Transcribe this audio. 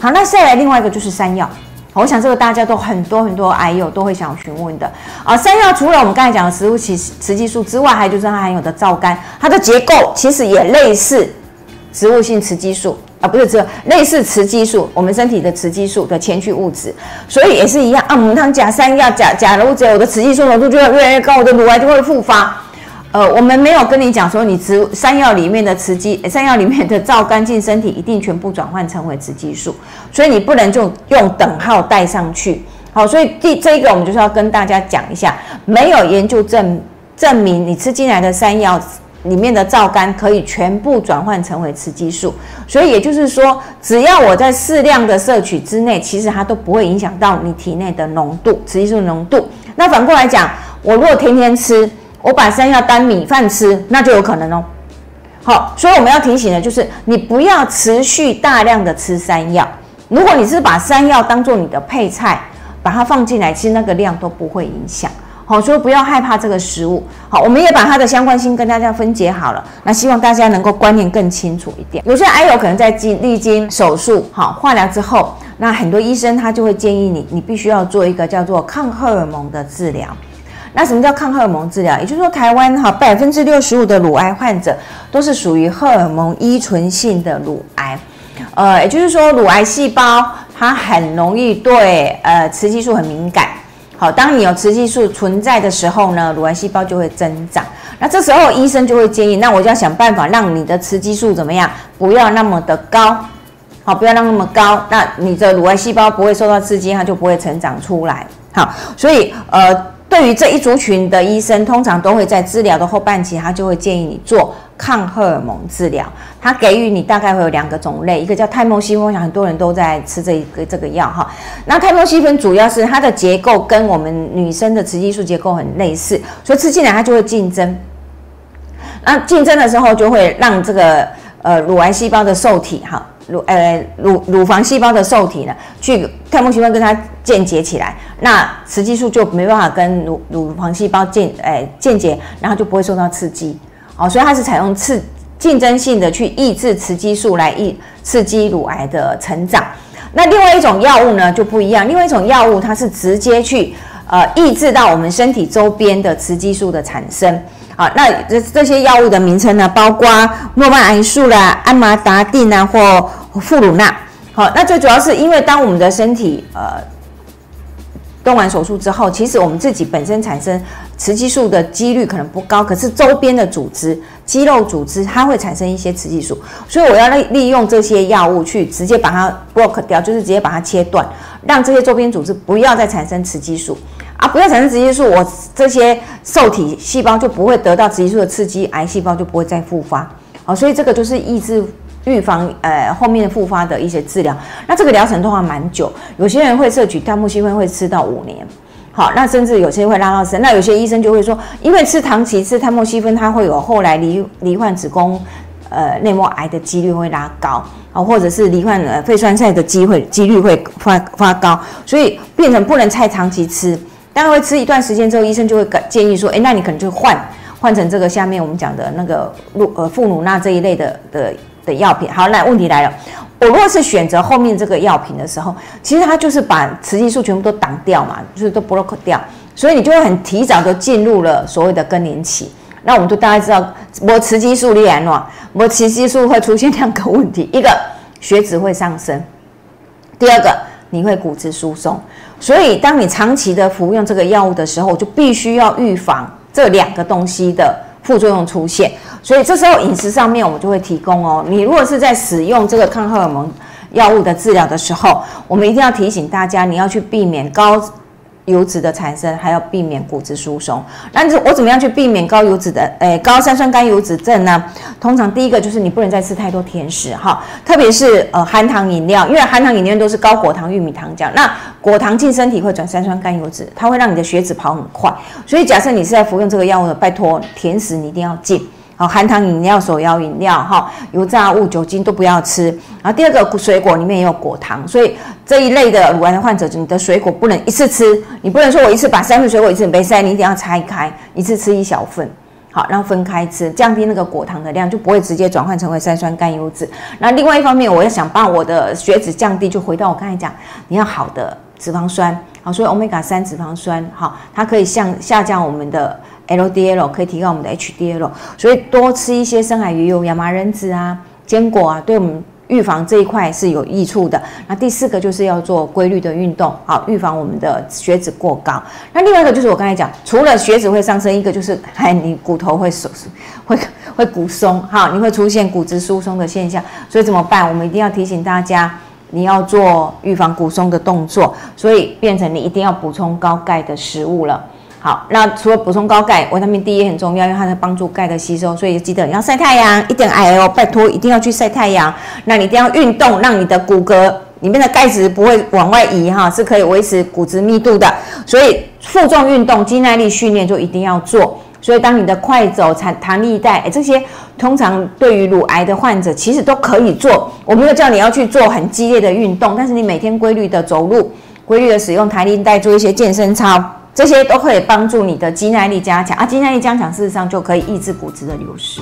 好，那再来另外一个就是山药。我想这个大家都很多很多癌友都会想询问的啊。山药除了我们刚才讲的食物雌雌激素之外，还有就是它含有的皂苷，它的结构其实也类似植物性雌激素啊，不是这类似雌激素，我们身体的雌激素的前驱物质，所以也是一样啊。母汤假山药假假如只有我的雌激素浓度就会越来越高，我的乳癌就会复发。呃，我们没有跟你讲说，你植山药里面的雌激，山药里面的皂苷进身体一定全部转换成为雌激素，所以你不能就用等号带上去。好，所以第这一个我们就是要跟大家讲一下，没有研究证证明你吃进来的山药里面的皂苷可以全部转换成为雌激素，所以也就是说，只要我在适量的摄取之内，其实它都不会影响到你体内的浓度，雌激素浓度。那反过来讲，我如果天天吃。我把山药当米饭吃，那就有可能哦。好，所以我们要提醒的就是，你不要持续大量的吃山药。如果你是把山药当做你的配菜，把它放进来，其实那个量都不会影响。好，所以不要害怕这个食物。好，我们也把它的相关性跟大家分解好了。那希望大家能够观念更清楚一点。有些癌友可能在经历经手术、好化疗之后，那很多医生他就会建议你，你必须要做一个叫做抗荷尔蒙的治疗。那什么叫抗荷尔蒙治疗？也就是说，台湾哈百分之六十五的乳癌患者都是属于荷尔蒙依存性的乳癌，呃，也就是说，乳癌细胞它很容易对呃雌激素很敏感。好，当你有雌激素存在的时候呢，乳癌细胞就会增长。那这时候医生就会建议，那我就要想办法让你的雌激素怎么样，不要那么的高，好，不要让那么高，那你的乳癌细胞不会受到刺激，它就不会成长出来。好，所以呃。对于这一族群的医生，通常都会在治疗的后半期，他就会建议你做抗荷尔蒙治疗。他给予你大概会有两个种类，一个叫泰莫西芬，我想很多人都在吃这一个这个药哈。那泰莫西芬主要是它的结构跟我们女生的雌激素结构很类似，所以吃进来它就会竞争。那竞争的时候就会让这个呃乳癌细胞的受体哈。乳呃乳乳房细胞的受体呢，去泰莫西芬跟它间接起来，那雌激素就没办法跟乳乳房细胞间诶间接，然后就不会受到刺激，哦，所以它是采用刺竞争性的去抑制雌激素来抑刺激乳癌的成长。那另外一种药物呢就不一样，另外一种药物它是直接去呃抑制到我们身体周边的雌激素的产生。好，那这这些药物的名称呢，包括诺曼癌素啦、安麻达定啊，或富鲁纳。好，那最主要是因为当我们的身体呃动完手术之后，其实我们自己本身产生雌激素的几率可能不高，可是周边的组织、肌肉组织它会产生一些雌激素，所以我要利利用这些药物去直接把它 block 掉，就是直接把它切断，让这些周边组织不要再产生雌激素。啊，不要产生雌激素，我这些受体细胞就不会得到雌激素的刺激，癌细胞就不会再复发。好，所以这个就是抑制、预防呃后面复发的一些治疗。那这个疗程通常蛮久，有些人会摄取泰莫西芬会吃到五年。好，那甚至有些会拉到生。那有些医生就会说，因为吃糖期吃泰莫西芬，它会有后来罹罹患子宫呃内膜癌的几率会拉高，啊，或者是罹患呃肺栓塞的机会几率会发发高，所以变成不能太长期吃。当然会吃一段时间之后，医生就会建议说：“哎，那你可能就换换成这个下面我们讲的那个露呃富鲁纳这一类的的的药品。”好，那问题来了，我如果是选择后面这个药品的时候，其实它就是把雌激素全部都挡掉嘛，就是都 block 掉，所以你就会很提早的进入了所谓的更年期。那我们就大概知道，我雌激素裂然了，我雌激素会出现两个问题：一个血脂会上升，第二个你会骨质疏松。所以，当你长期的服用这个药物的时候，就必须要预防这两个东西的副作用出现。所以这时候饮食上面我们就会提供哦。你如果是在使用这个抗荷尔蒙药物的治疗的时候，我们一定要提醒大家，你要去避免高。油脂的产生，还要避免骨质疏松。那我怎么样去避免高油脂的，诶，高三酸甘油脂症呢？通常第一个就是你不能再吃太多甜食，哈，特别是呃含糖饮料，因为含糖饮料都是高果糖玉米糖浆，那果糖进身体会转三酸甘油脂，它会让你的血脂跑很快。所以假设你是在服用这个药物的，拜托甜食你一定要禁。好，含糖饮料、手摇饮料、哈油炸物、酒精都不要吃。然后第二个，水果里面也有果糖，所以这一类的乳癌的患者，你的水果不能一次吃，你不能说我一次把三份水果一次没塞，你一定要拆开，一次吃一小份。好，然后分开吃，降低那个果糖的量，就不会直接转换成为三酸甘油脂。那另外一方面，我要想把我的血脂降低，就回到我刚才讲，你要好的脂肪酸，好，所以 omega 三脂肪酸，好，它可以向下降我们的 LDL，可以提高我们的 HDL，所以多吃一些深海鱼油、亚麻仁籽啊、坚果啊，对我们。预防这一块是有益处的。那第四个就是要做规律的运动，好，预防我们的血脂过高。那另外一个就是我刚才讲，除了血脂会上升，一个就是哎，你骨头会松，会会骨松，哈，你会出现骨质疏松的现象。所以怎么办？我们一定要提醒大家，你要做预防骨松的动作，所以变成你一定要补充高钙的食物了。好，那除了补充高钙，维他命 D 也很重要，因为它能帮助钙的吸收，所以记得要晒太阳，一点矮哦，拜托一定要去晒太阳。那你一定要运动，让你的骨骼里面的钙质不会往外移哈，是可以维持骨质密度的。所以负重运动、肌耐力训练就一定要做。所以当你的快走、弹弹力带，哎，这些通常对于乳癌的患者其实都可以做。我没有叫你要去做很激烈的运动，但是你每天规律的走路、规律的使用弹力带，做一些健身操。这些都可以帮助你的肌耐力加强啊，肌耐力加强，事实上就可以抑制骨质的流失。